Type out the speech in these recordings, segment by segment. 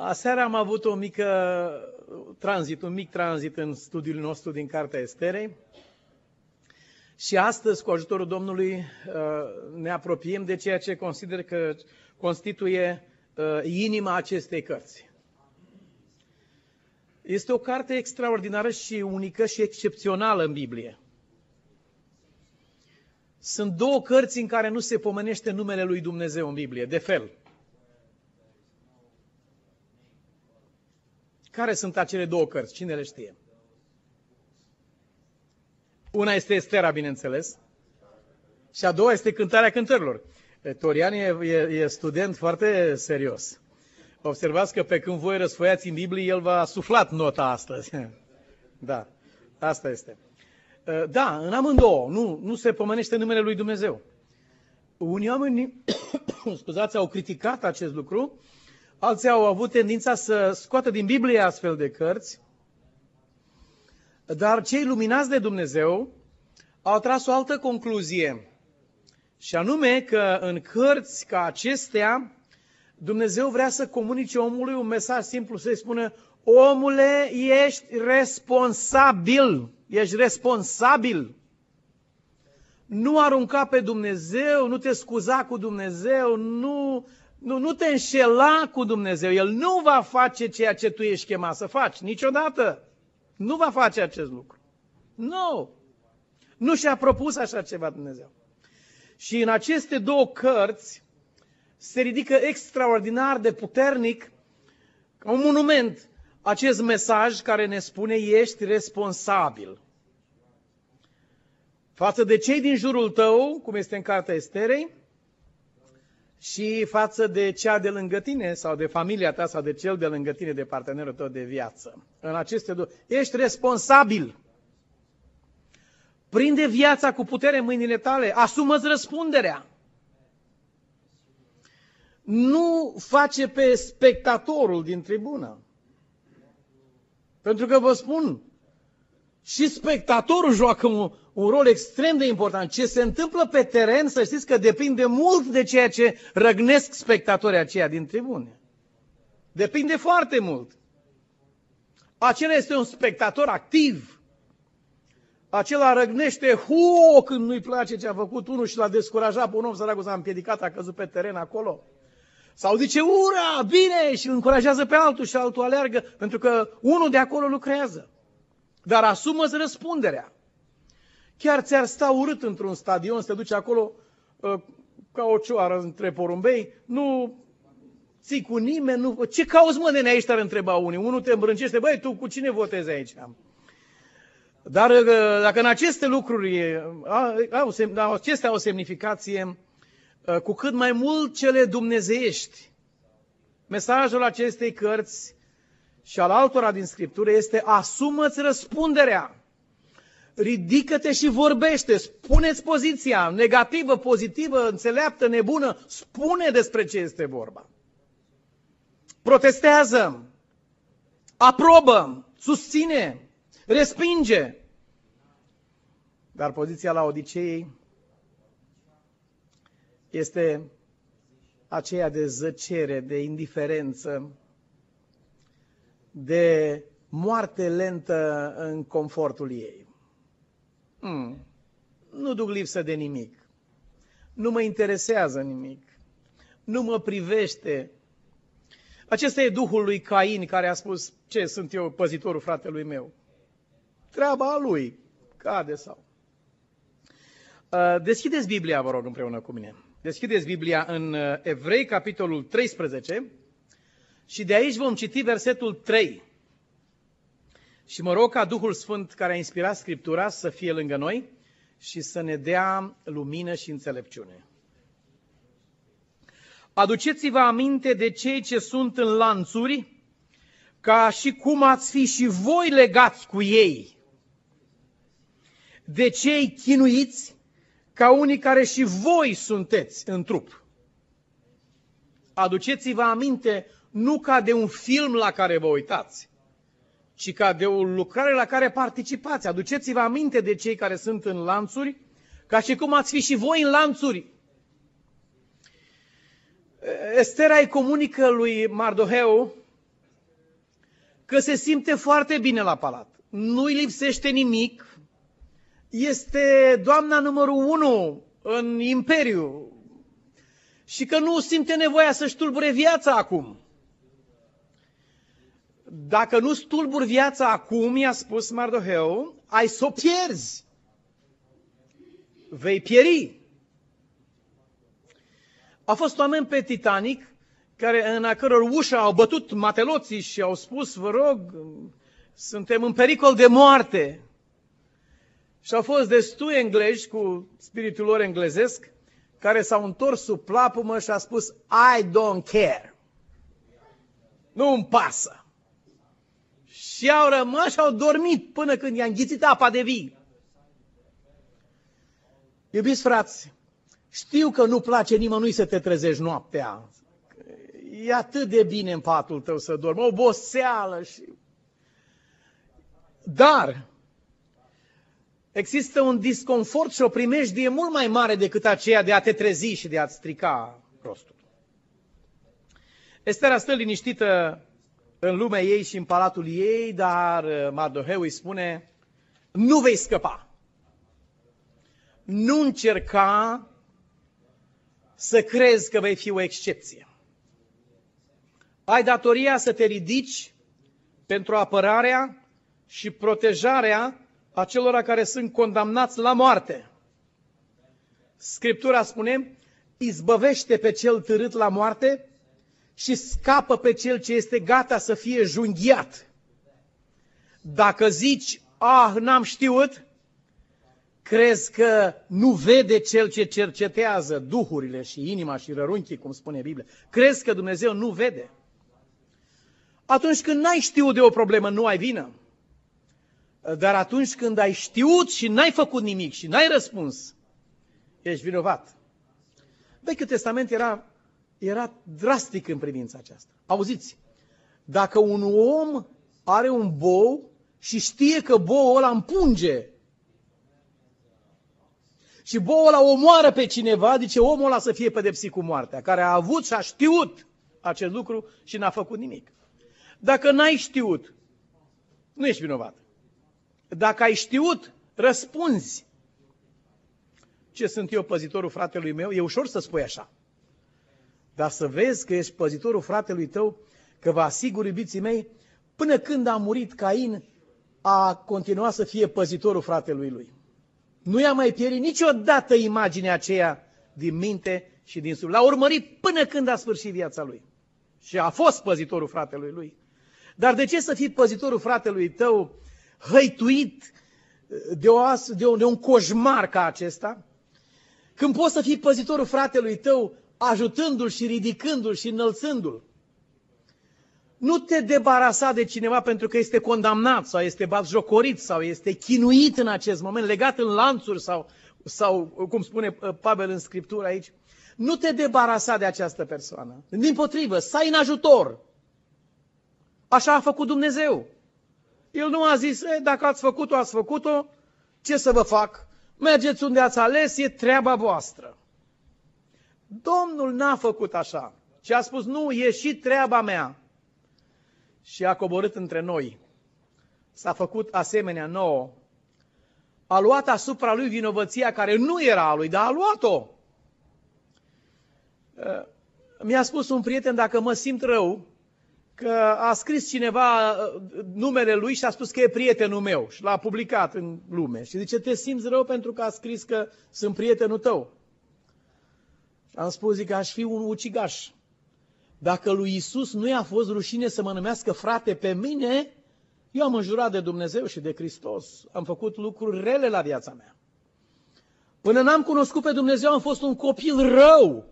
Aseară am avut o mică tranzit, un mic tranzit în studiul nostru din Cartea Esterei. Și astăzi, cu ajutorul Domnului, uh, ne apropiem de ceea ce consider că constituie uh, inima acestei cărți. Este o carte extraordinară și unică și excepțională în Biblie. Sunt două cărți în care nu se pomenește numele lui Dumnezeu în Biblie, de fel. Care sunt acele două cărți? Cine le știe? Una este Estera, bineînțeles, și a doua este Cântarea Cântărilor. Torian e, e, e student foarte serios. Observați că pe când voi răsfoiați în Biblie, el v-a suflat nota astăzi. Da, asta este. Da, în amândouă, nu, nu se pomenește numele lui Dumnezeu. Unii oameni, scuzați, au criticat acest lucru, alții au avut tendința să scoată din Biblie astfel de cărți, dar cei luminați de Dumnezeu au tras o altă concluzie, și anume că în cărți ca acestea, Dumnezeu vrea să comunice omului un mesaj simplu, să-i spună, omule, ești responsabil, ești responsabil. Nu arunca pe Dumnezeu, nu te scuza cu Dumnezeu, nu, nu, nu te înșela cu Dumnezeu. El nu va face ceea ce tu ești chemat să faci, niciodată. Nu va face acest lucru. Nu. Nu și-a propus așa ceva Dumnezeu. Și în aceste două cărți se ridică extraordinar de puternic, ca un monument, acest mesaj care ne spune ești responsabil. Față de cei din jurul tău, cum este în cartea Esterei, și față de cea de lângă tine sau de familia ta sau de cel de lângă tine, de partenerul tău de viață. În aceste două. Ești responsabil. Prinde viața cu putere în mâinile tale. Asumă-ți răspunderea. Nu face pe spectatorul din tribună. Pentru că vă spun, și spectatorul joacă un, un rol extrem de important. Ce se întâmplă pe teren, să știți că depinde mult de ceea ce răgnesc spectatorii aceia din tribune. Depinde foarte mult. Acela este un spectator activ. Acela răgnește hu când nu-i place ce a făcut unul și l-a descurajat pe un om săracul s-a împiedicat, a căzut pe teren acolo. Sau zice, ura, bine, și îl încurajează pe altul și altul aleargă, pentru că unul de acolo lucrează. Dar asumă-ți răspunderea. Chiar ți-ar sta urât într-un stadion să te duci acolo uh, ca o cioară între porumbei, nu ții cu nimeni, nu... Ce cauți mă de aici, te-ar întreba unii. Unul te îmbrâncește, băi, tu cu cine votezi aici? Dar uh, dacă în aceste lucruri au, acestea au o semnificație, uh, cu cât mai mult cele dumnezeiești, mesajul acestei cărți și al altora din Scriptură este asumă-ți răspunderea. Ridică-te și vorbește, spuneți poziția, negativă, pozitivă, înțeleaptă, nebună, spune despre ce este vorba. Protestează, aprobă, susține, respinge. Dar poziția la Odiceei este aceea de zăcere, de indiferență, de moarte lentă în confortul ei. Hmm. Nu duc lipsă de nimic. Nu mă interesează nimic. Nu mă privește. Acesta e Duhul lui Cain care a spus, ce sunt eu păzitorul fratelui meu? Treaba lui. Cade sau. Uh, deschideți Biblia, vă rog, împreună cu mine. Deschideți Biblia în uh, Evrei, capitolul 13, și de aici vom citi versetul 3. Și mă rog ca Duhul Sfânt care a inspirat Scriptura să fie lângă noi și să ne dea lumină și înțelepciune. Aduceți-vă aminte de cei ce sunt în lanțuri, ca și cum ați fi și voi legați cu ei. De cei chinuiți, ca unii care și voi sunteți în trup. Aduceți-vă aminte nu ca de un film la care vă uitați, ci ca de o lucrare la care participați. Aduceți-vă aminte de cei care sunt în lanțuri, ca și cum ați fi și voi în lanțuri. Estera îi comunică lui Mardoheu că se simte foarte bine la palat. Nu-i lipsește nimic. Este doamna numărul unu în imperiu. Și că nu simte nevoia să-și tulbure viața acum. Dacă nu stulburi viața acum, i-a spus Mardoheu, ai să o pierzi. Vei pieri. A fost oameni pe Titanic care, în a căror ușă au bătut mateloții și au spus, vă rog, suntem în pericol de moarte. Și au fost destui englezi cu spiritul lor englezesc care s-au întors sub plapumă și a spus I don't care. Nu îmi pasă. Și au rămas și au dormit până când i-a înghițit apa de vii. Iubiți frați, știu că nu place nimănui să te trezești noaptea. E atât de bine în patul tău să dormi, oboseală și... Dar există un disconfort și o primejdie mult mai mare decât aceea de a te trezi și de a-ți strica rostul. Estera stă liniștită în lumea ei și în palatul ei, dar uh, Mardoheu îi spune, nu vei scăpa. Nu încerca să crezi că vei fi o excepție. Ai datoria să te ridici pentru apărarea și protejarea acelora care sunt condamnați la moarte. Scriptura spune, izbăvește pe cel târât la moarte și scapă pe cel ce este gata să fie junghiat. Dacă zici, ah, n-am știut, crezi că nu vede cel ce cercetează duhurile și inima și rărunchii, cum spune Biblia. Crezi că Dumnezeu nu vede. Atunci când n-ai știut de o problemă, nu ai vină. Dar atunci când ai știut și n-ai făcut nimic și n-ai răspuns, ești vinovat. Vechiul Testament era era drastic în privința aceasta. Auziți, dacă un om are un bou și știe că boul ăla împunge și boul ăla omoară pe cineva, zice omul ăla să fie pedepsit cu moartea, care a avut și a știut acest lucru și n-a făcut nimic. Dacă n-ai știut, nu ești vinovat. Dacă ai știut, răspunzi. Ce sunt eu, păzitorul fratelui meu? E ușor să spui așa. Dar să vezi că ești păzitorul fratelui tău, că vă asigur, iubiții mei, până când a murit Cain, a continuat să fie păzitorul fratelui lui. Nu i-a mai pierdut niciodată imaginea aceea din minte și din suflet. L-a urmărit până când a sfârșit viața lui. Și a fost păzitorul fratelui lui. Dar de ce să fii păzitorul fratelui tău hăituit de, o, de, un, de un coșmar ca acesta? Când poți să fii păzitorul fratelui tău ajutându-l și ridicându-l și înălțându-l. Nu te debarasa de cineva pentru că este condamnat sau este batjocorit sau este chinuit în acest moment, legat în lanțuri sau, sau cum spune uh, Pavel în Scriptură aici. Nu te debarasa de această persoană. Din potrivă, stai în ajutor. Așa a făcut Dumnezeu. El nu a zis, e, dacă ați făcut-o, ați făcut-o, ce să vă fac? Mergeți unde ați ales, e treaba voastră. Domnul n-a făcut așa. Și a spus, nu, e și treaba mea. Și a coborât între noi. S-a făcut asemenea nouă. A luat asupra lui vinovăția care nu era a lui, dar a luat-o. Uh, mi-a spus un prieten, dacă mă simt rău, că a scris cineva uh, numele lui și a spus că e prietenul meu și l-a publicat în lume. Și zice, te simți rău pentru că a scris că sunt prietenul tău. Am spus, zic, aș fi un ucigaș. Dacă lui Isus nu i-a fost rușine să mă numească frate pe mine, eu am înjurat de Dumnezeu și de Hristos. Am făcut lucruri rele la viața mea. Până n-am cunoscut pe Dumnezeu, am fost un copil rău.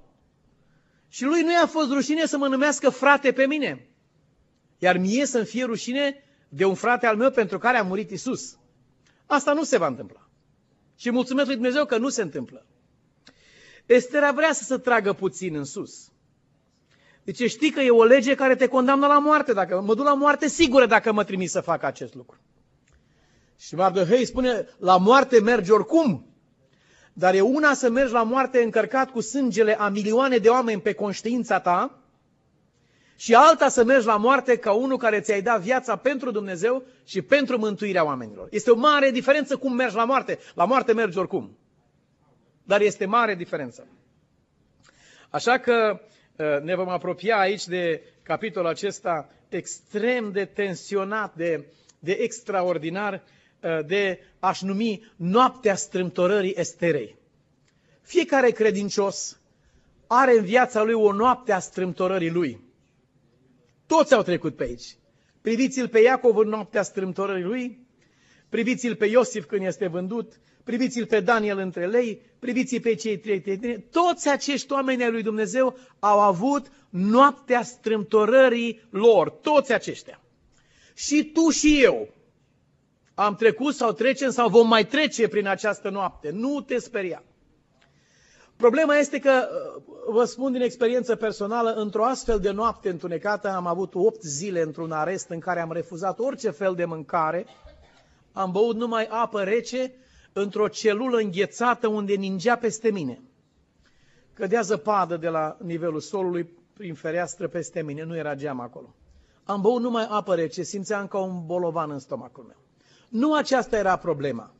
Și lui nu i-a fost rușine să mă numească frate pe mine. Iar mie să-mi fie rușine de un frate al meu pentru care a murit Isus. Asta nu se va întâmpla. Și mulțumesc lui Dumnezeu că nu se întâmplă. Estera vrea să se tragă puțin în sus. Deci știi că e o lege care te condamnă la moarte. Dacă mă duc la moarte sigură dacă mă trimis să fac acest lucru. Și Mardohei spune, la moarte mergi oricum. Dar e una să mergi la moarte încărcat cu sângele a milioane de oameni pe conștiința ta Și alta să mergi la moarte ca unul care ți-ai dat viața pentru Dumnezeu și pentru mântuirea oamenilor. Este o mare diferență cum mergi la moarte. La moarte mergi oricum. Dar este mare diferență. Așa că uh, ne vom apropia aici de capitolul acesta extrem de tensionat, de, de extraordinar, uh, de aș numi noaptea strâmtorării Esterei. Fiecare credincios are în viața lui o noapte a strâmtorării lui. Toți au trecut pe aici. Priviți-l pe Iacov în noaptea strâmtorării lui, priviți-l pe Iosif când este vândut, priviți-l pe Daniel între lei, priviți-l pe cei trei tineri. Toți acești oameni ai lui Dumnezeu au avut noaptea strâmtorării lor, toți aceștia. Și tu și eu am trecut sau trecem sau vom mai trece prin această noapte. Nu te speria. Problema este că, vă spun din experiență personală, într-o astfel de noapte întunecată am avut 8 zile într-un arest în care am refuzat orice fel de mâncare, am băut numai apă rece într-o celulă înghețată unde ningea peste mine. Cădea zăpadă de la nivelul solului prin fereastră peste mine, nu era geam acolo. Am băut numai apă rece, simțeam ca un bolovan în stomacul meu. Nu aceasta era problema.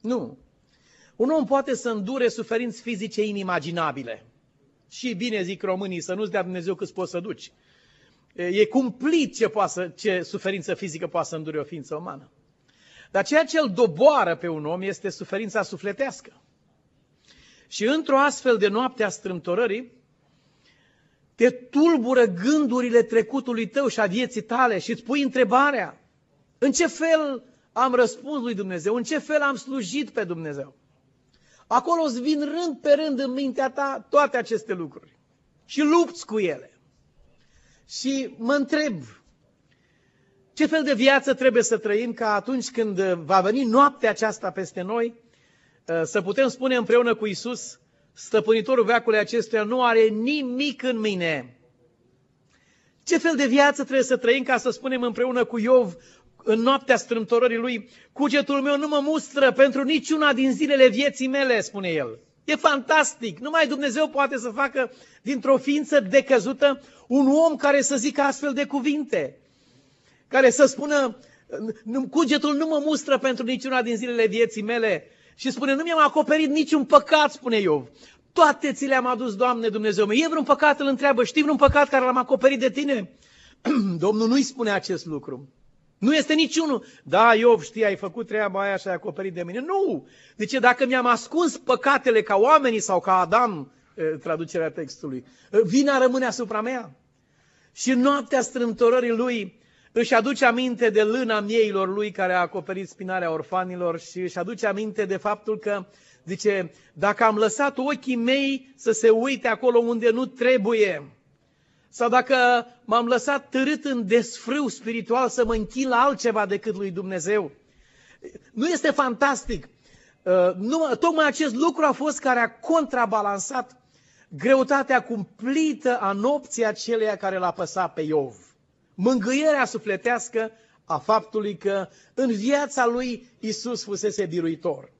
Nu. Un om poate să îndure suferinți fizice inimaginabile. Și bine zic românii, să nu-ți dea Dumnezeu cât poți să duci. E cumplit ce, poate să, ce suferință fizică poate să îndure o ființă umană. Dar ceea ce îl doboară pe un om este suferința sufletească. Și într-o astfel de noapte a strâmtorării, te tulbură gândurile trecutului tău și a vieții tale și îți pui întrebarea, în ce fel am răspuns lui Dumnezeu, în ce fel am slujit pe Dumnezeu. Acolo îți vin rând pe rând în mintea ta toate aceste lucruri. Și lupți cu ele. Și mă întreb, ce fel de viață trebuie să trăim ca atunci când va veni noaptea aceasta peste noi, uh, să putem spune împreună cu Isus, stăpânitorul veacului acestuia nu are nimic în mine. Ce fel de viață trebuie să trăim ca să spunem împreună cu Iov, în noaptea strâmtorării lui, cugetul meu nu mă mustră pentru niciuna din zilele vieții mele, spune el. E fantastic! Numai Dumnezeu poate să facă dintr-o ființă decăzută un om care să zică astfel de cuvinte. Care să spună, cugetul nu mă mustră pentru niciuna din zilele vieții mele. Și spune, nu mi-am acoperit niciun păcat, spune Iov. Toate ți le-am adus, Doamne Dumnezeu meu. E vreun păcat, îl întreabă, știi vreun păcat care l-am acoperit de tine? Domnul nu-i spune acest lucru. Nu este niciunul. Da, Iov, știi, ai făcut treaba aia și ai acoperit de mine. Nu! Deci dacă mi-am ascuns păcatele ca oamenii sau ca Adam, traducerea textului, vina rămâne asupra mea. Și noaptea strâmtorării lui își aduce aminte de lâna mieilor lui care a acoperit spinarea orfanilor și își aduce aminte de faptul că, zice, dacă am lăsat ochii mei să se uite acolo unde nu trebuie, sau dacă m-am lăsat târât în desfrâu spiritual să mă închin la altceva decât lui Dumnezeu. Nu este fantastic? Uh, nu, tocmai acest lucru a fost care a contrabalansat greutatea cumplită a nopții aceleia care l-a păsat pe Iov. Mângâierea sufletească a faptului că în viața lui Isus fusese biruitor.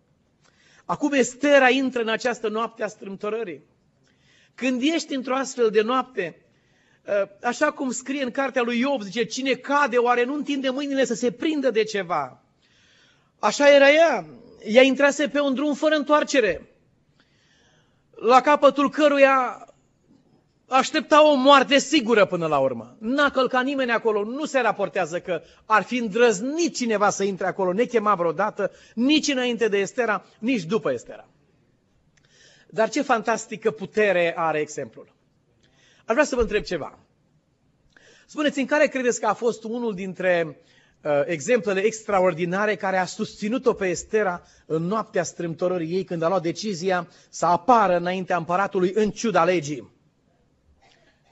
Acum Estera intră în această noapte a strâmtorării. Când ești într-o astfel de noapte, Ă, așa cum scrie în cartea lui Iov, zice, cine cade, oare nu întinde mâinile să se prindă de ceva? Așa era ea. Ea intrase pe un drum fără întoarcere, la capătul căruia aștepta o moarte sigură până la urmă. N-a călcat nimeni acolo, nu se raportează că ar fi îndrăznit cineva să intre acolo, nechema vreodată, nici înainte de Estera, nici după Estera. Dar ce fantastică putere are exemplul. Aș vrea să vă întreb ceva. Spuneți, în care credeți că a fost unul dintre uh, exemplele extraordinare care a susținut-o pe Estera în noaptea strâmtorării ei când a luat decizia să apară înaintea împăratului în ciuda legii?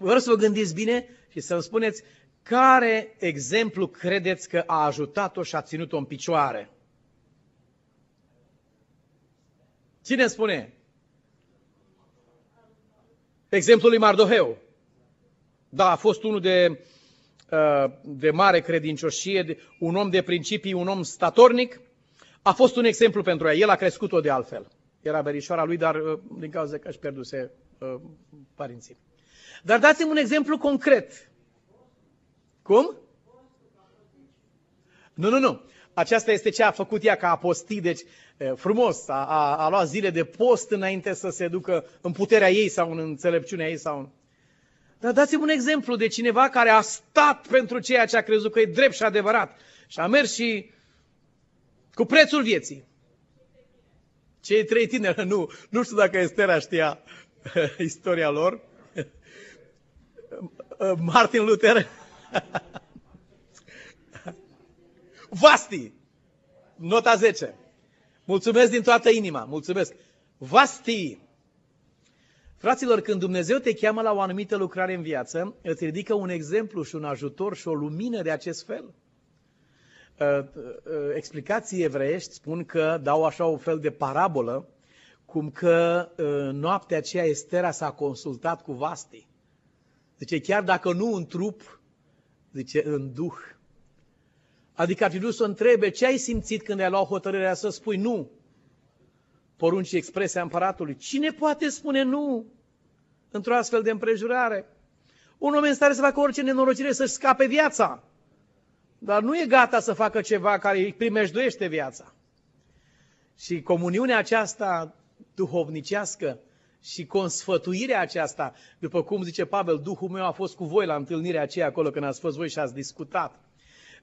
Vreau să vă gândiți bine și să-mi spuneți care exemplu credeți că a ajutat-o și a ținut-o în picioare? Cine spune? Exemplul lui Mardoheu. Da, a fost unul de, uh, de mare credincioșie, un om de principii, un om statornic. A fost un exemplu pentru ea. El a crescut-o de altfel. Era verișoara lui, dar uh, din cauza că își pierduse uh, părinții. Dar dați-mi un exemplu concret. Cum? Nu, nu, nu. Aceasta este ce a făcut ea ca apostii, deci frumos, a, a, a luat zile de post înainte să se ducă în puterea ei sau în înțelepciunea ei sau în... Dar dați-mi un exemplu de cineva care a stat pentru ceea ce a crezut că e drept și adevărat și a mers și cu prețul vieții. Cei trei tineri, nu, nu știu dacă Estera știa istoria lor. Martin Luther. Vasti. Nota 10. Mulțumesc din toată inima. Mulțumesc. Vasti. Fraților, când Dumnezeu te cheamă la o anumită lucrare în viață, îți ridică un exemplu și un ajutor și o lumină de acest fel. Uh, uh, explicații evreiești spun că dau așa un fel de parabolă, cum că uh, noaptea aceea Estera s-a consultat cu Vasti. Zice, chiar dacă nu în trup, zice, în duh. Adică ar fi vrut să o întrebe ce ai simțit când ai luat hotărârea să spui nu poruncii expresia împăratului. Cine poate spune nu într-o astfel de împrejurare? Un om în stare să facă orice nenorocire să-și scape viața, dar nu e gata să facă ceva care îi primejduiește viața. Și comuniunea aceasta duhovnicească și consfătuirea aceasta, după cum zice Pavel, Duhul meu a fost cu voi la întâlnirea aceea acolo când ați fost voi și ați discutat.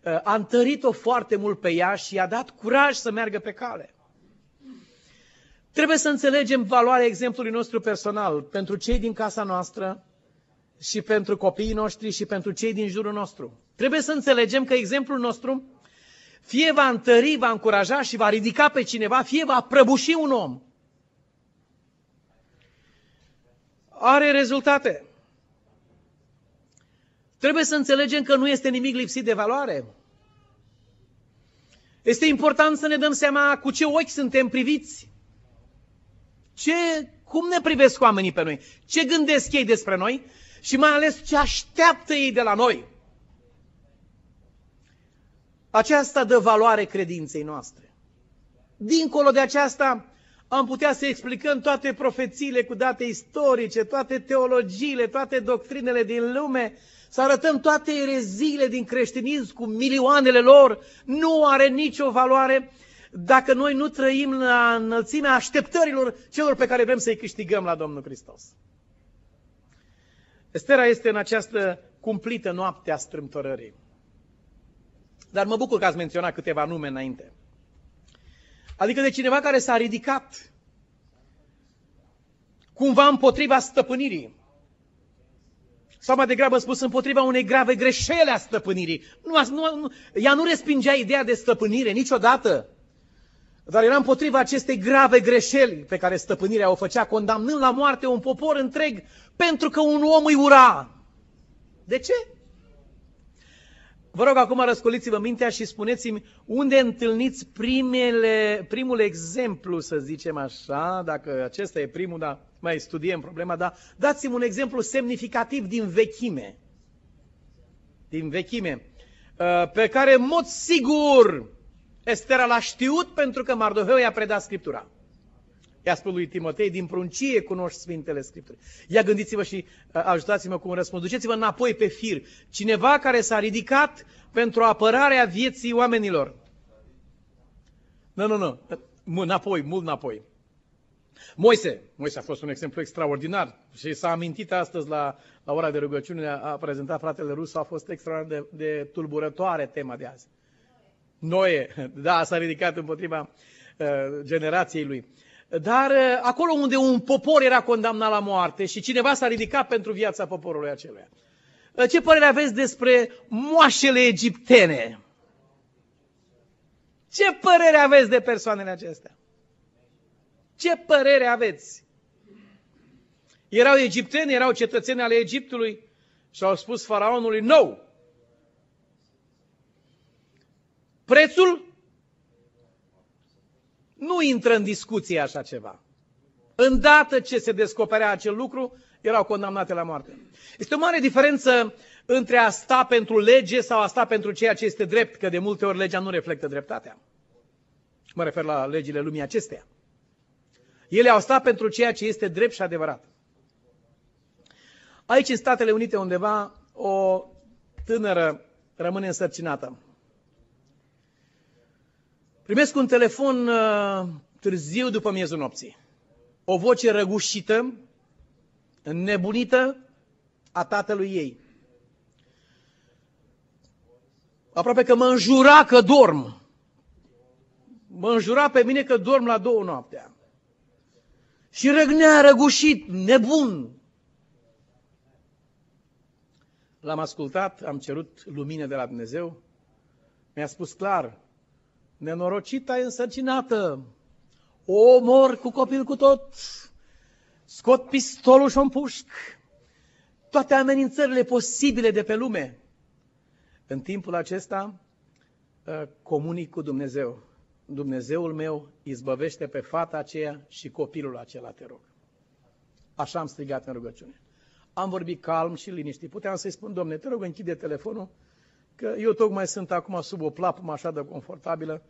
Uh, a întărit-o foarte mult pe ea și i-a dat curaj să meargă pe cale. Trebuie să înțelegem valoarea exemplului nostru personal pentru cei din casa noastră și pentru copiii noștri și pentru cei din jurul nostru. Trebuie să înțelegem că exemplul nostru fie va întări, va încuraja și va ridica pe cineva, fie va prăbuși un om. Are rezultate. Trebuie să înțelegem că nu este nimic lipsit de valoare. Este important să ne dăm seama cu ce ochi suntem priviți. Ce, cum ne privesc oamenii pe noi? Ce gândesc ei despre noi? Și mai ales ce așteaptă ei de la noi? Aceasta dă valoare credinței noastre. Dincolo de aceasta, am putea să explicăm toate profețiile cu date istorice, toate teologiile, toate doctrinele din lume, să arătăm toate ereziile din creștinism cu milioanele lor, nu are nicio valoare dacă noi nu trăim la înălțimea așteptărilor celor pe care vrem să-i câștigăm la Domnul Hristos. Estera este în această cumplită noapte a strâmtorării. Dar mă bucur că ați menționat câteva nume înainte. Adică de cineva care s-a ridicat cumva împotriva stăpânirii. Sau mai degrabă spus împotriva unei grave greșeli a stăpânirii. Nu, nu, nu, ea nu respingea ideea de stăpânire niciodată. Dar era împotriva acestei grave greșeli pe care stăpânirea o făcea, condamnând la moarte un popor întreg pentru că un om îi ura. De ce? Vă rog acum răscoliți-vă mintea și spuneți-mi unde întâlniți primele, primul exemplu, să zicem așa, dacă acesta e primul, dar mai studiem problema, dar dați-mi un exemplu semnificativ din vechime. Din vechime. Uh, pe care, în mod sigur, Estera l-a știut pentru că Mardoheu i-a predat Scriptura. I-a spus lui Timotei, din pruncie cunoști Sfintele Scripturi. Ia gândiți-vă și uh, ajutați-mă cu un răspuns. Duceți-vă înapoi pe fir. Cineva care s-a ridicat pentru apărarea vieții oamenilor. Nu, nu, nu. Înapoi, mult înapoi. Moise. Moise a fost un exemplu extraordinar și s-a amintit astăzi la, la ora de rugăciune, a, a prezentat fratele Rus, a fost extraordinar de, de tulburătoare tema de azi. Noe, da, s-a ridicat împotriva uh, generației lui. Dar uh, acolo unde un popor era condamnat la moarte și cineva s-a ridicat pentru viața poporului acelui. Uh, ce părere aveți despre moașele egiptene? Ce părere aveți de persoanele acestea? Ce părere aveți? Erau egipteni, erau cetățeni ale Egiptului și au spus faraonului, no! Prețul nu intră în discuție așa ceva. Îndată ce se descoperea acel lucru, erau condamnate la moarte. Este o mare diferență între a sta pentru lege sau a sta pentru ceea ce este drept, că de multe ori legea nu reflectă dreptatea. Mă refer la legile lumii acesteia. Ele au stat pentru ceea ce este drept și adevărat. Aici, în Statele Unite, undeva, o tânără rămâne însărcinată. Primesc un telefon uh, târziu după miezul nopții. O voce răgușită, înnebunită a tatălui ei. Aproape că mă înjura că dorm. Mă înjura pe mine că dorm la două noaptea. Și răgnea răgușit, nebun. L-am ascultat, am cerut lumină de la Dumnezeu. Mi-a spus clar, nenorocita e însărcinată, o omor cu copil cu tot, scot pistolul și o împușc, toate amenințările posibile de pe lume. În timpul acesta ă, comunic cu Dumnezeu. Dumnezeul meu izbăvește pe fata aceea și copilul acela, te rog. Așa am strigat în rugăciune. Am vorbit calm și liniștit. Puteam să-i spun, domne, te rog, închide telefonul, că eu tocmai sunt acum sub o plapumă așa de confortabilă,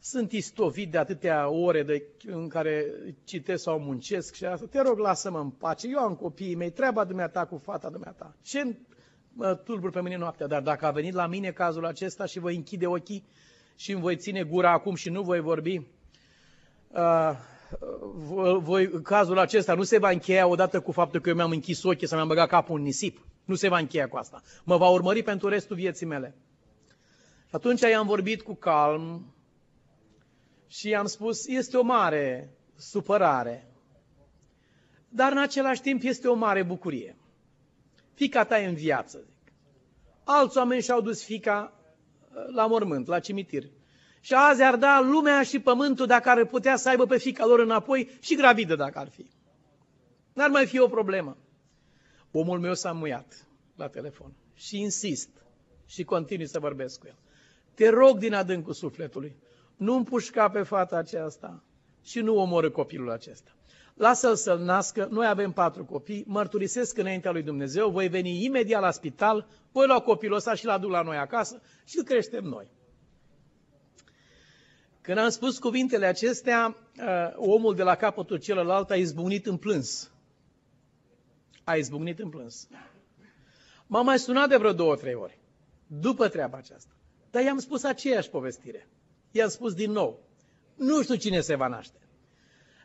sunt istovit de atâtea ore de, în care citesc sau muncesc și asta. Te rog, lasă-mă în pace. Eu am copiii mei, treaba dumneata cu fata dumneata. Ce mă tulbur pe mine noaptea? Dar dacă a venit la mine cazul acesta și voi închide ochii și îmi voi ține gura acum și nu voi vorbi, uh, voi, cazul acesta nu se va încheia odată cu faptul că eu mi-am închis ochii să mi-am băgat capul în nisip. Nu se va încheia cu asta. Mă va urmări pentru restul vieții mele. Și atunci i-am vorbit cu calm și i-am spus, este o mare supărare, dar în același timp este o mare bucurie. Fica ta e în viață, zic. Alți oameni și-au dus fica uh, la mormânt, la cimitir. Și azi ar da lumea și pământul dacă ar putea să aibă pe fica lor înapoi și gravidă dacă ar fi. N-ar mai fi o problemă. Omul meu s-a muiat la telefon și insist și continui să vorbesc cu el. Te rog din adâncul sufletului, nu împușca pe fata aceasta și nu omoră copilul acesta. Lasă-l să-l nască, noi avem patru copii, mărturisesc înaintea lui Dumnezeu, voi veni imediat la spital, voi lua copilul ăsta și l aduc la noi acasă și îl creștem noi. Când am spus cuvintele acestea, uh, omul de la capătul celălalt a izbucnit în plâns. A izbucnit în plâns. M-a mai sunat de vreo două, trei ori, după treaba aceasta. Dar i-am spus aceeași povestire. I-am spus din nou, nu știu cine se va naște.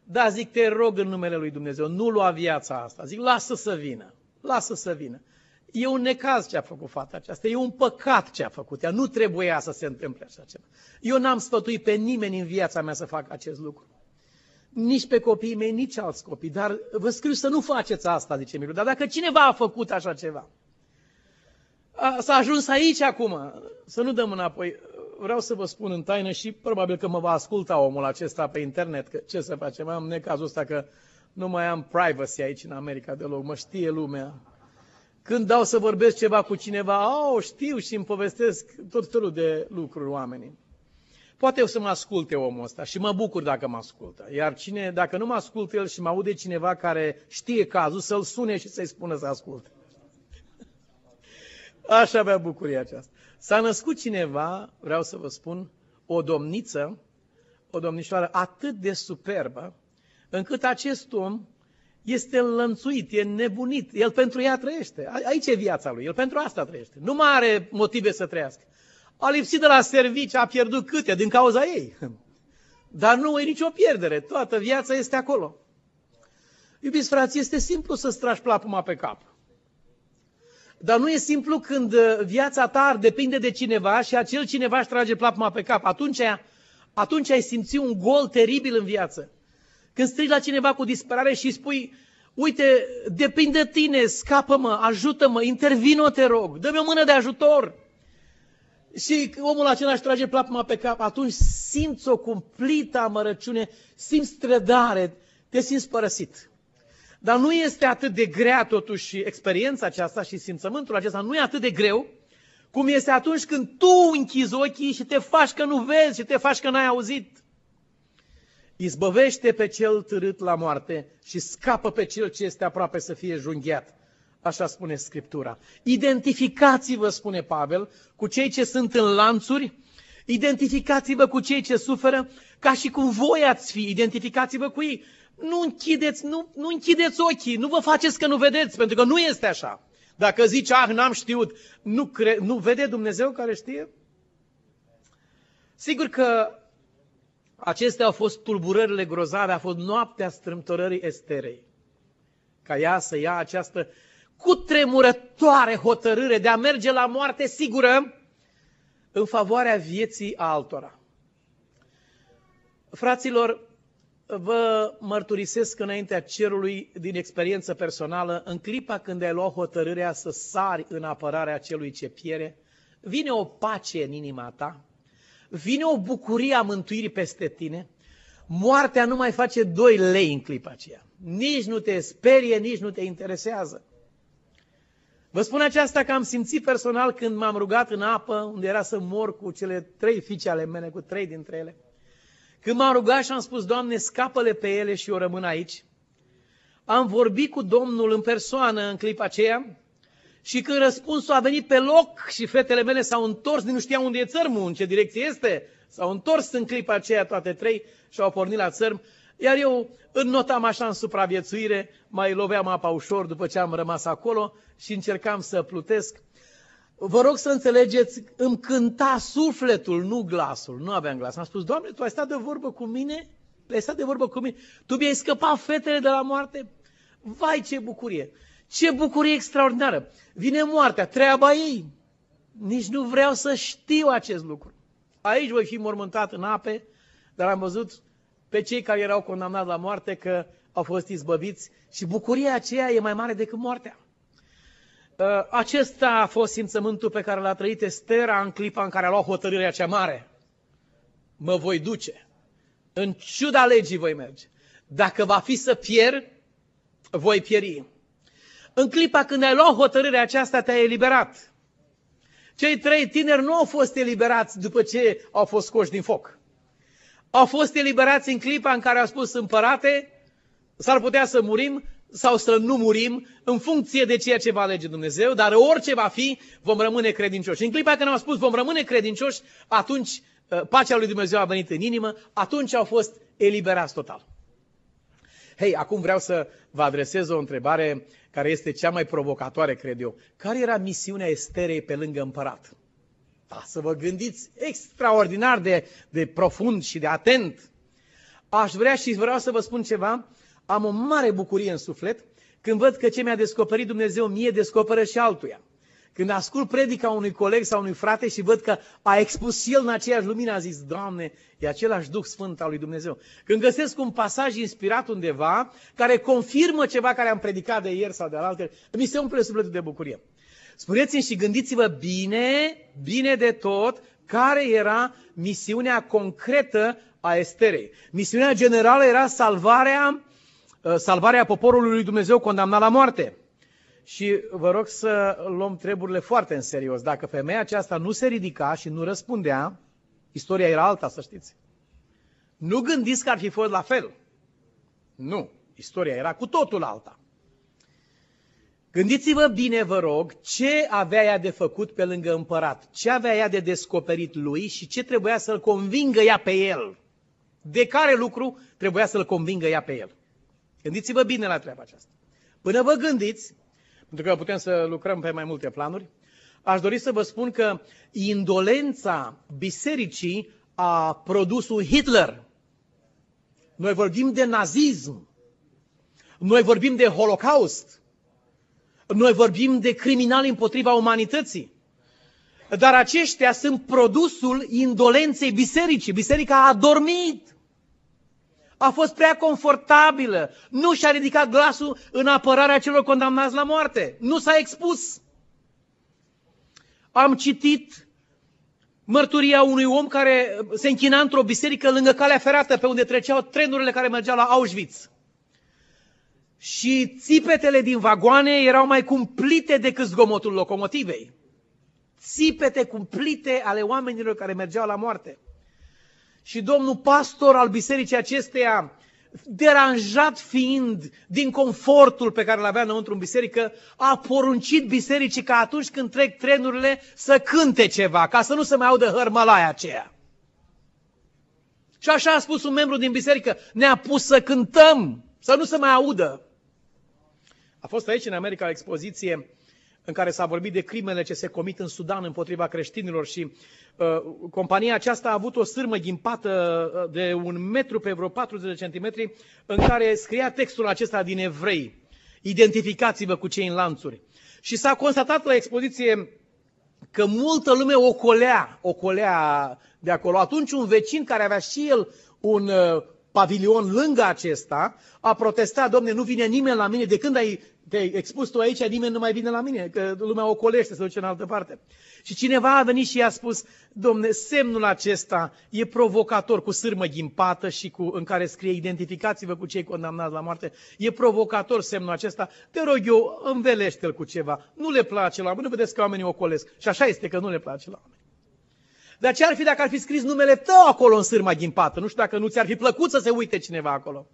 Da, zic, te rog în numele lui Dumnezeu, nu lua viața asta. Zic, lasă să vină, lasă să vină. E un necaz ce a făcut fata aceasta, e un păcat ce a făcut ea, nu trebuia să se întâmple așa ceva. Eu n-am sfătuit pe nimeni în viața mea să facă acest lucru. Nici pe copiii mei, nici alți copii, dar vă scriu să nu faceți asta, zice Miru. Dar dacă cineva a făcut așa ceva, s-a ajuns aici acum, să nu dăm înapoi. Vreau să vă spun în taină și probabil că mă va asculta omul acesta pe internet, că ce să facem, am necazul ăsta că nu mai am privacy aici în America deloc, mă știe lumea. Când dau să vorbesc ceva cu cineva, oh, știu și îmi povestesc tot felul de lucruri oamenii. Poate eu să mă asculte omul ăsta și mă bucur dacă mă ascultă. Iar cine, dacă nu mă ascultă el și mă aude cineva care știe cazul, să-l sune și să-i spună să asculte. Aș avea bucuria aceasta. S-a născut cineva, vreau să vă spun, o domniță, o domnișoară atât de superbă, încât acest om este înlănțuit, e nebunit. El pentru ea trăiește. Aici e viața lui. El pentru asta trăiește. Nu mai are motive să trăiască. A lipsit de la servici, a pierdut câte din cauza ei. Dar nu e nicio pierdere. Toată viața este acolo. Iubiți frați, este simplu să stragi plapuma pe cap. Dar nu e simplu când uh, viața ta depinde de cineva și acel cineva își trage plapuma pe cap. Atunci, atunci ai simți un gol teribil în viață. Când strigi la cineva cu disperare și spui, uite, depinde de tine, scapă-mă, ajută-mă, intervino, te rog, dă-mi o mână de ajutor. Și omul acela își trage plapuma pe cap, atunci simți o cumplită amărăciune, simți trădare, te simți părăsit. Dar nu este atât de grea totuși experiența aceasta și simțământul acesta nu e atât de greu cum este atunci când tu închizi ochii și te faci că nu vezi și te faci că n-ai auzit. Izbăvește pe cel târât la moarte și scapă pe cel ce este aproape să fie junghiat. Așa spune Scriptura. Identificați-vă, spune Pavel, cu cei ce sunt în lanțuri, identificați-vă cu cei ce suferă, ca și cum voi ați fi, identificați-vă cu ei. nu închideți, nu, nu închideți ochii, nu vă faceți că nu vedeți, pentru că nu este așa. Dacă zici, ah, n-am știut, nu, cre- nu vede Dumnezeu care știe? Sigur că acestea au fost tulburările grozave, a fost noaptea strâmtorării Esterei. Ca ea să ia această cutremurătoare hotărâre de a merge la moarte sigură în favoarea vieții altora. Fraților, vă mărturisesc înaintea cerului din experiență personală, în clipa când ai luat hotărârea să sari în apărarea celui ce piere, vine o pace în inima ta, vine o bucurie a mântuirii peste tine, moartea nu mai face doi lei în clipa aceea. Nici nu te sperie, nici nu te interesează. Vă spun aceasta că am simțit personal când m-am rugat în apă, unde era să mor cu cele trei fiice ale mele, cu trei dintre ele. Când m-am rugat și am spus, Doamne, scapă-le pe ele și eu rămân aici, am vorbit cu Domnul în persoană în clipa aceea și când răspunsul a venit pe loc și fetele mele s-au întors, nu știau unde e țărmul, în ce direcție este, s-au întors în clipa aceea toate trei și au pornit la țărm, iar eu înnotam așa în supraviețuire, mai loveam apa ușor după ce am rămas acolo și încercam să plutesc. Vă rog să înțelegeți, îmi cânta sufletul, nu glasul. Nu aveam glas. Am spus, Doamne, Tu ai stat de vorbă cu mine? Ai stat de vorbă cu mine? Tu mi-ai scăpat fetele de la moarte? Vai, ce bucurie! Ce bucurie extraordinară! Vine moartea, treaba ei. Nici nu vreau să știu acest lucru. Aici voi fi mormântat în ape, dar am văzut pe cei care erau condamnați la moarte că au fost izbăviți și bucuria aceea e mai mare decât moartea. Uh, acesta a fost simțământul pe care l-a trăit Estera în clipa în care a luat hotărârea cea mare. Mă voi duce. În ciuda legii voi merge. Dacă va fi să pierd, voi pieri. În clipa când ai luat hotărârea aceasta, te-ai eliberat. Cei trei tineri nu au fost eliberați după ce au fost scoși din foc. Au fost eliberați în clipa în care au spus împărate, s-ar putea să murim, sau să nu murim în funcție de ceea ce va alege Dumnezeu, dar orice va fi, vom rămâne credincioși. În clipa când am spus vom rămâne credincioși, atunci uh, pacea lui Dumnezeu a venit în inimă, atunci au fost eliberați total. Hei, acum vreau să vă adresez o întrebare care este cea mai provocatoare, cred eu. Care era misiunea Esterei pe lângă împărat? Da, să vă gândiți extraordinar de, de profund și de atent. Aș vrea și vreau să vă spun ceva am o mare bucurie în suflet când văd că ce mi-a descoperit Dumnezeu mie descoperă și altuia. Când ascult predica unui coleg sau unui frate și văd că a expus el în aceeași lumină, a zis, Doamne, e același Duh Sfânt al lui Dumnezeu. Când găsesc un pasaj inspirat undeva, care confirmă ceva care am predicat de ieri sau de alaltă, mi se umple sufletul de bucurie. Spuneți-mi și gândiți-vă bine, bine de tot, care era misiunea concretă a Esterei. Misiunea generală era salvarea Uh, salvarea poporului lui Dumnezeu condamnat la moarte. Și vă rog să luăm treburile foarte în serios. Dacă femeia aceasta nu se ridica și nu răspundea, istoria era alta, să știți. Nu gândiți că ar fi fost la fel. Nu. Istoria era cu totul alta. Gândiți-vă bine, vă rog, ce avea ea de făcut pe lângă împărat, ce avea ea de descoperit lui și ce trebuia să-l convingă ea pe el. De care lucru trebuia să-l convingă ea pe el. Gândiți-vă bine la treaba aceasta. Până vă gândiți, pentru că putem să lucrăm pe mai multe planuri, aș dori să vă spun că indolența bisericii a produs un Hitler. Noi vorbim de nazism. Noi vorbim de holocaust. Noi vorbim de criminali împotriva umanității. Dar aceștia sunt produsul indolenței bisericii. Biserica a dormit a fost prea confortabilă, nu și-a ridicat glasul în apărarea celor condamnați la moarte, nu s-a expus. Am citit mărturia unui om care se închina într-o biserică lângă calea ferată, pe unde treceau trenurile care mergeau la Auschwitz. Și țipetele din vagoane erau mai cumplite decât zgomotul locomotivei. Țipete cumplite ale oamenilor care mergeau la moarte și domnul pastor al bisericii acesteia, deranjat fiind din confortul pe care îl avea înăuntru în biserică, a poruncit bisericii ca atunci când trec trenurile să cânte ceva, ca să nu se mai audă hărmălaia aceea. Și așa a spus un membru din biserică, ne-a pus să cântăm. să nu se mai audă. A fost aici în America o expoziție în care s-a vorbit de crimele ce se comit în Sudan împotriva creștinilor și uh, compania aceasta a avut o sârmă ghimpată uh, de un metru pe vreo 40 de centimetri în care scria textul acesta din evrei. Identificați-vă cu cei în lanțuri. Și s-a constatat la expoziție că multă lume ocolea, ocolea de acolo. Atunci un vecin care avea și el un uh, pavilion lângă acesta a protestat, domne, nu vine nimeni la mine, de când ai te-ai expus tu aici, nimeni nu mai vine la mine, că lumea o colește, se duce în altă parte. Și cineva a venit și i-a spus, domne, semnul acesta e provocator cu sârmă ghimpată și cu, în care scrie identificați-vă cu cei condamnați la moarte. E provocator semnul acesta. Te rog eu, învelește-l cu ceva. Nu le place la oameni, nu vedeți că oamenii o colesc. Și așa este că nu le place la oameni. Dar ce ar fi dacă ar fi scris numele tău acolo în sârma ghimpată? Nu știu dacă nu ți-ar fi plăcut să se uite cineva acolo.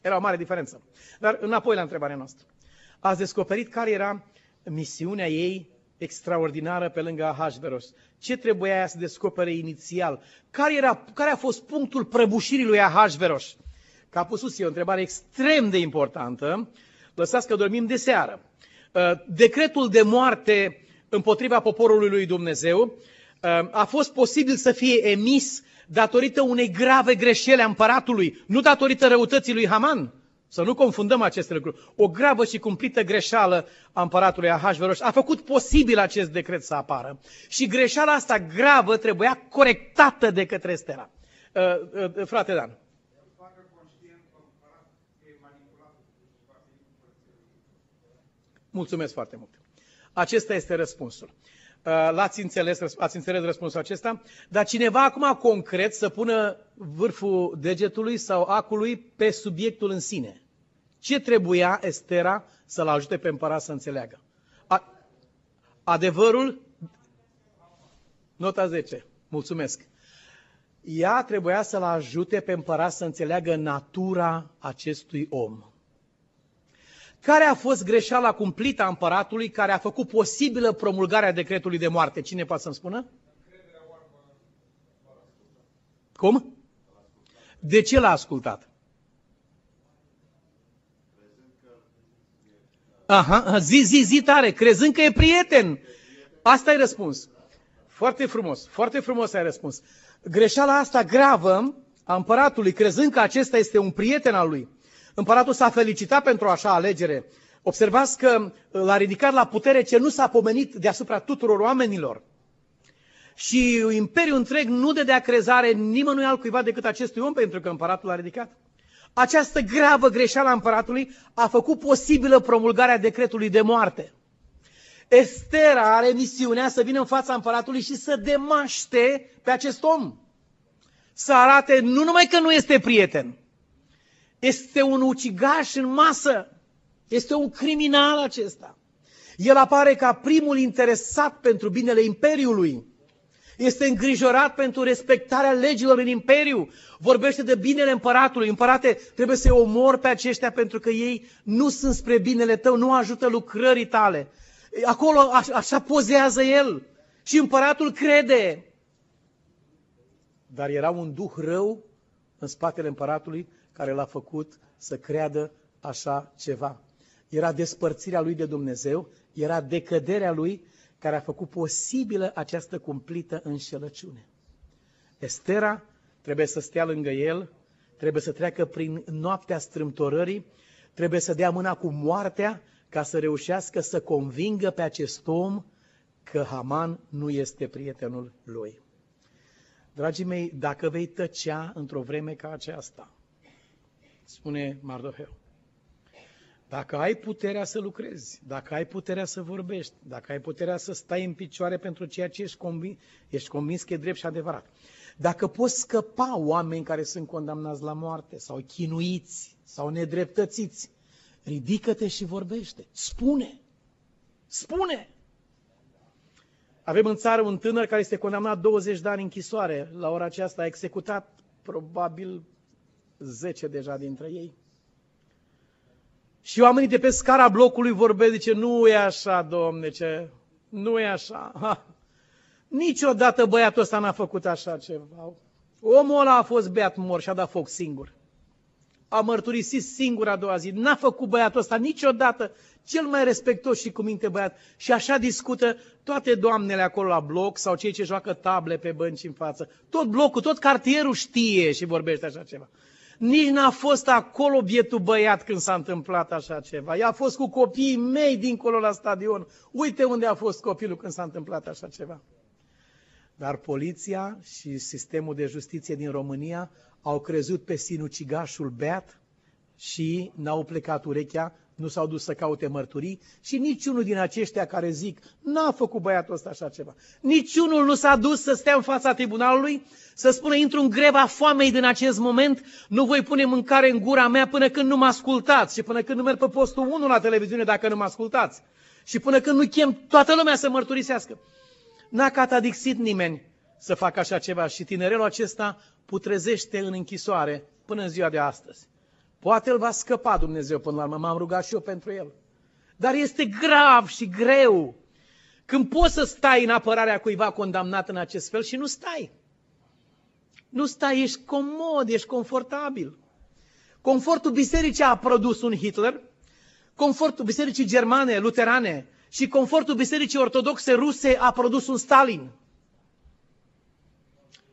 Era o mare diferență. Dar înapoi la întrebarea noastră ați descoperit care era misiunea ei extraordinară pe lângă Ahasveros. Ce trebuia ea să descopere inițial? Care, era, care a fost punctul prăbușirii lui Ahasveros? Că a pus e o întrebare extrem de importantă. Lăsați că dormim de seară. Uh, decretul de moarte împotriva poporului lui Dumnezeu uh, a fost posibil să fie emis datorită unei grave greșeli a împăratului, nu datorită răutății lui Haman. Să nu confundăm aceste lucruri. O gravă și cumplită greșeală a împăratului Ahasveros a făcut posibil acest decret să apară. Și greșeala asta gravă trebuia corectată de către Stera. Uh, uh, frate Dan. Mulțumesc foarte mult. Acesta este răspunsul. Uh, l-ați înțeles, ați înțeles răspunsul acesta, dar cineva acum concret să pună vârful degetului sau acului pe subiectul în sine. Ce trebuia Estera să-l ajute pe împărat să înțeleagă? A, adevărul, nota 10, mulțumesc. Ea trebuia să-l ajute pe împărat să înțeleagă natura acestui om. Care a fost greșeala cumplită a împăratului care a făcut posibilă promulgarea decretului de moarte? Cine poate să-mi spună? Cum? De ce l-a ascultat? Aha, zi, zi, zi tare, crezând că e prieten. Asta e răspuns. Foarte frumos, foarte frumos ai răspuns. Greșeala asta gravă a împăratului, crezând că acesta este un prieten al lui. Împăratul s-a felicitat pentru așa alegere. Observați că l-a ridicat la putere ce nu s-a pomenit deasupra tuturor oamenilor. Și imperiul întreg nu dădea crezare nimănui altcuiva decât acestui om pentru că împăratul l-a ridicat. Această gravă greșeală a împăratului a făcut posibilă promulgarea decretului de moarte. Estera are misiunea să vină în fața împăratului și să demaște pe acest om. Să arate nu numai că nu este prieten, este un ucigaș în masă, este un criminal acesta. El apare ca primul interesat pentru binele Imperiului este îngrijorat pentru respectarea legilor în imperiu, vorbește de binele împăratului. Împărate, trebuie să-i omor pe aceștia pentru că ei nu sunt spre binele tău, nu ajută lucrării tale. Acolo așa pozează el și împăratul crede. Dar era un duh rău în spatele împăratului care l-a făcut să creadă așa ceva. Era despărțirea lui de Dumnezeu, era decăderea lui care a făcut posibilă această cumplită înșelăciune. Estera trebuie să stea lângă el, trebuie să treacă prin noaptea strâmtorării, trebuie să dea mâna cu moartea ca să reușească să convingă pe acest om că Haman nu este prietenul lui. Dragii mei, dacă vei tăcea într-o vreme ca aceasta, spune Mardoheu, dacă ai puterea să lucrezi, dacă ai puterea să vorbești, dacă ai puterea să stai în picioare pentru ceea ce ești convins, ești convins că e drept și adevărat, dacă poți scăpa oameni care sunt condamnați la moarte sau chinuiți sau nedreptățiți, ridică-te și vorbește. Spune! Spune! Avem în țară un tânăr care este condamnat 20 de ani închisoare. La ora aceasta a executat probabil 10 deja dintre ei. Și oamenii de pe scara blocului vorbesc, zice, nu e așa, domne, ce, nu e așa. Ha. Niciodată băiatul ăsta n-a făcut așa ceva. Omul ăla a fost beat mor și a dat foc singur. a mărturisit singur a doua zi. N-a făcut băiatul ăsta niciodată cel mai respectos și cu minte băiat. Și așa discută toate doamnele acolo la bloc sau cei ce joacă table pe bănci în față. Tot blocul, tot cartierul știe și vorbește așa ceva. Nici n-a fost acolo bietul băiat când s-a întâmplat așa ceva. Ea a fost cu copiii mei dincolo la stadion. Uite unde a fost copilul când s-a întâmplat așa ceva. Dar poliția și sistemul de justiție din România au crezut pe sinucigașul beat și n-au plecat urechea, nu s-au dus să caute mărturii și niciunul din aceștia care zic n-a făcut băiatul ăsta așa ceva. Niciunul nu s-a dus să stea în fața tribunalului, să spună intru în greva foamei din acest moment, nu voi pune mâncare în gura mea până când nu mă ascultați și până când nu merg pe postul 1 la televiziune dacă nu mă ascultați și până când nu chem toată lumea să mărturisească. N-a catadixit nimeni să facă așa ceva și tinerelul acesta putrezește în închisoare până în ziua de astăzi. Poate îl va scăpa Dumnezeu până la urmă, m-am rugat și eu pentru el. Dar este grav și greu când poți să stai în apărarea cuiva condamnat în acest fel și nu stai. Nu stai, ești comod, ești confortabil. Confortul bisericii a produs un Hitler, confortul bisericii germane, luterane și confortul bisericii ortodoxe ruse a produs un Stalin.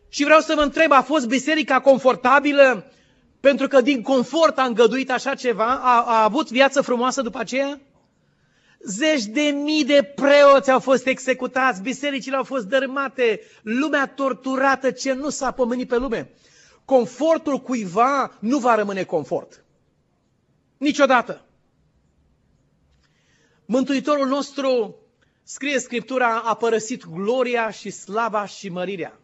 Și vreau să vă întreb, a fost biserica confortabilă pentru că din confort a îngăduit așa ceva? A, a avut viață frumoasă după aceea? Zeci de mii de preoți au fost executați, bisericile au fost dărâmate, lumea torturată ce nu s-a pomenit pe lume. Confortul cuiva nu va rămâne confort. Niciodată. Mântuitorul nostru, scrie Scriptura, a părăsit gloria și slava și mărirea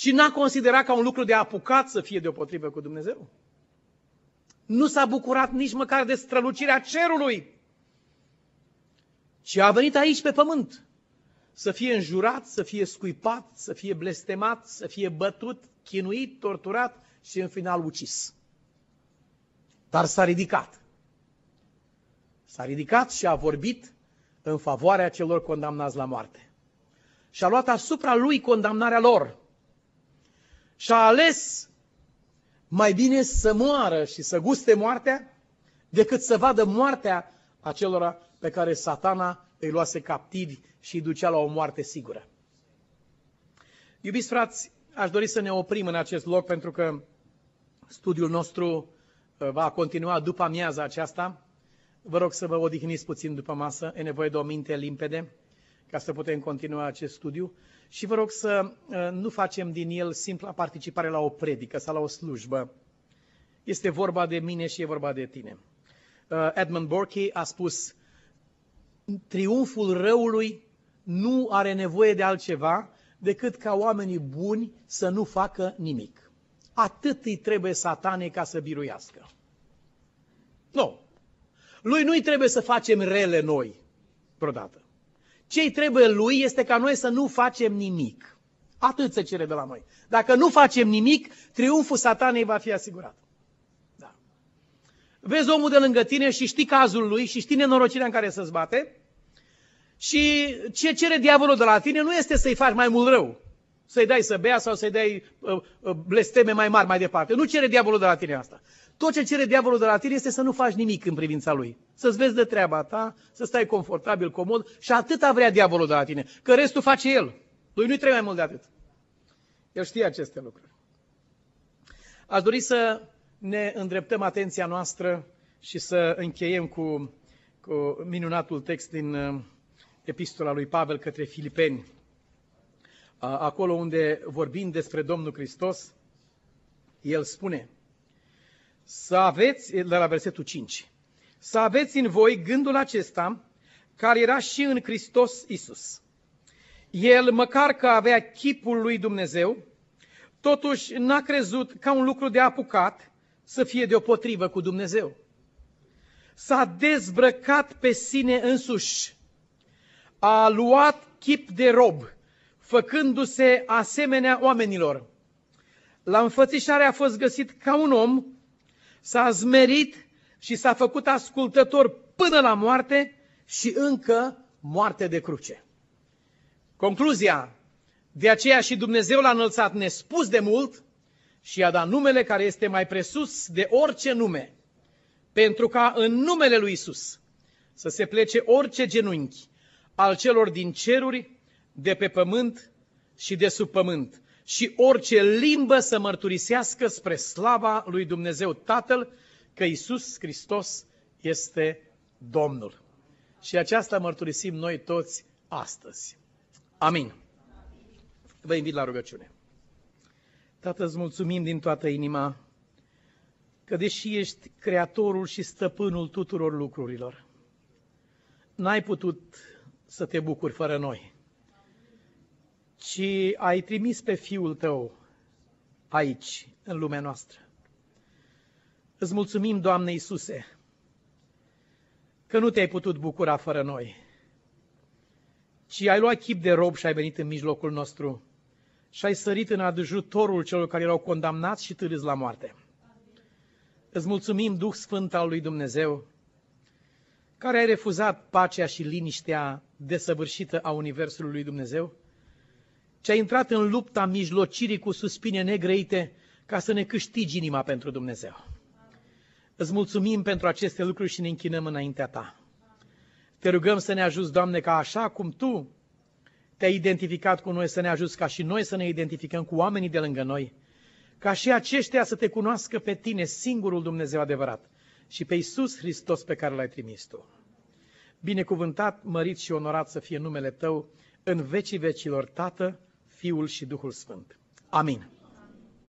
și n-a considerat ca un lucru de apucat să fie deopotrivă cu Dumnezeu. Nu s-a bucurat nici măcar de strălucirea cerului, ci a venit aici pe pământ să fie înjurat, să fie scuipat, să fie blestemat, să fie bătut, chinuit, torturat și în final ucis. Dar s-a ridicat. S-a ridicat și a vorbit în favoarea celor condamnați la moarte. Și a luat asupra lui condamnarea lor și a ales mai bine să moară și să guste moartea decât să vadă moartea acelora pe care satana îi luase captivi și îi ducea la o moarte sigură. Iubiți frați, aș dori să ne oprim în acest loc pentru că studiul nostru uh, va continua după amiaza aceasta. Vă rog să vă odihniți puțin după masă, e nevoie de o minte limpede ca să putem continua acest studiu și vă rog să uh, nu facem din el simpla participare la o predică sau la o slujbă. Este vorba de mine și e vorba de tine. Uh, Edmund Borky a spus, triumful răului nu are nevoie de altceva decât ca oamenii buni să nu facă nimic. Atât îi trebuie satanei ca să biruiască. Nu. Lui nu-i trebuie să facem rele noi, vreodată. Ce trebuie lui este ca noi să nu facem nimic. Atât se cere de la noi. Dacă nu facem nimic, triumful satanei va fi asigurat. Da. Vezi omul de lângă tine și știi cazul lui și știi nenorocirea în care să-ți bate și ce cere diavolul de la tine nu este să-i faci mai mult rău, să-i dai să bea sau să-i dai uh, uh, blesteme mai mari mai departe. Nu cere diavolul de la tine asta. Tot ce cere diavolul de la tine este să nu faci nimic în privința lui. Să-ți vezi de treaba ta, să stai confortabil, comod și atâta vrea diavolul de la tine. Că restul face el. Lui nu-i trebuie mai mult de atât. El știe aceste lucruri. Aș dori să ne îndreptăm atenția noastră și să încheiem cu, cu minunatul text din uh, epistola lui Pavel către Filipeni. Uh, acolo unde vorbim despre Domnul Hristos, el spune – să aveți, de la versetul 5, să aveți în voi gândul acesta care era și în Hristos Isus. El, măcar că avea chipul lui Dumnezeu, totuși n-a crezut ca un lucru de apucat să fie deopotrivă cu Dumnezeu. S-a dezbrăcat pe sine însuși, a luat chip de rob, făcându-se asemenea oamenilor. La înfățișare a fost găsit ca un om s-a zmerit și s-a făcut ascultător până la moarte și încă moarte de cruce. Concluzia, de aceea și Dumnezeu l-a înălțat nespus de mult și i-a dat numele care este mai presus de orice nume, pentru ca în numele lui Isus să se plece orice genunchi al celor din ceruri, de pe pământ și de sub pământ, și orice limbă să mărturisească spre slava lui Dumnezeu Tatăl că Isus Hristos este Domnul. Și aceasta mărturisim noi toți astăzi. Amin. Vă invit la rugăciune. Tată, îți mulțumim din toată inima că deși ești creatorul și stăpânul tuturor lucrurilor, n-ai putut să te bucuri fără noi, ci ai trimis pe Fiul tău aici, în lumea noastră. Îți mulțumim, Doamne Iisuse, că nu te-ai putut bucura fără noi, ci ai luat chip de rob și ai venit în mijlocul nostru și ai sărit în ajutorul celor care erau condamnați și târâți la moarte. Îți mulțumim, Duh Sfânt al lui Dumnezeu, care ai refuzat pacea și liniștea desăvârșită a Universului lui Dumnezeu, ce ai intrat în lupta mijlocirii cu suspine negrăite ca să ne câștigi inima pentru Dumnezeu. Îți mulțumim pentru aceste lucruri și ne închinăm înaintea Ta. Te rugăm să ne ajuți, Doamne, ca așa cum Tu te-ai identificat cu noi, să ne ajuți ca și noi să ne identificăm cu oamenii de lângă noi, ca și aceștia să te cunoască pe Tine, singurul Dumnezeu adevărat, și pe Iisus Hristos pe care L-ai trimis Tu. Binecuvântat, mărit și onorat să fie numele Tău în vecii vecilor, Tată, Fiul și Duhul Sfânt. Amin.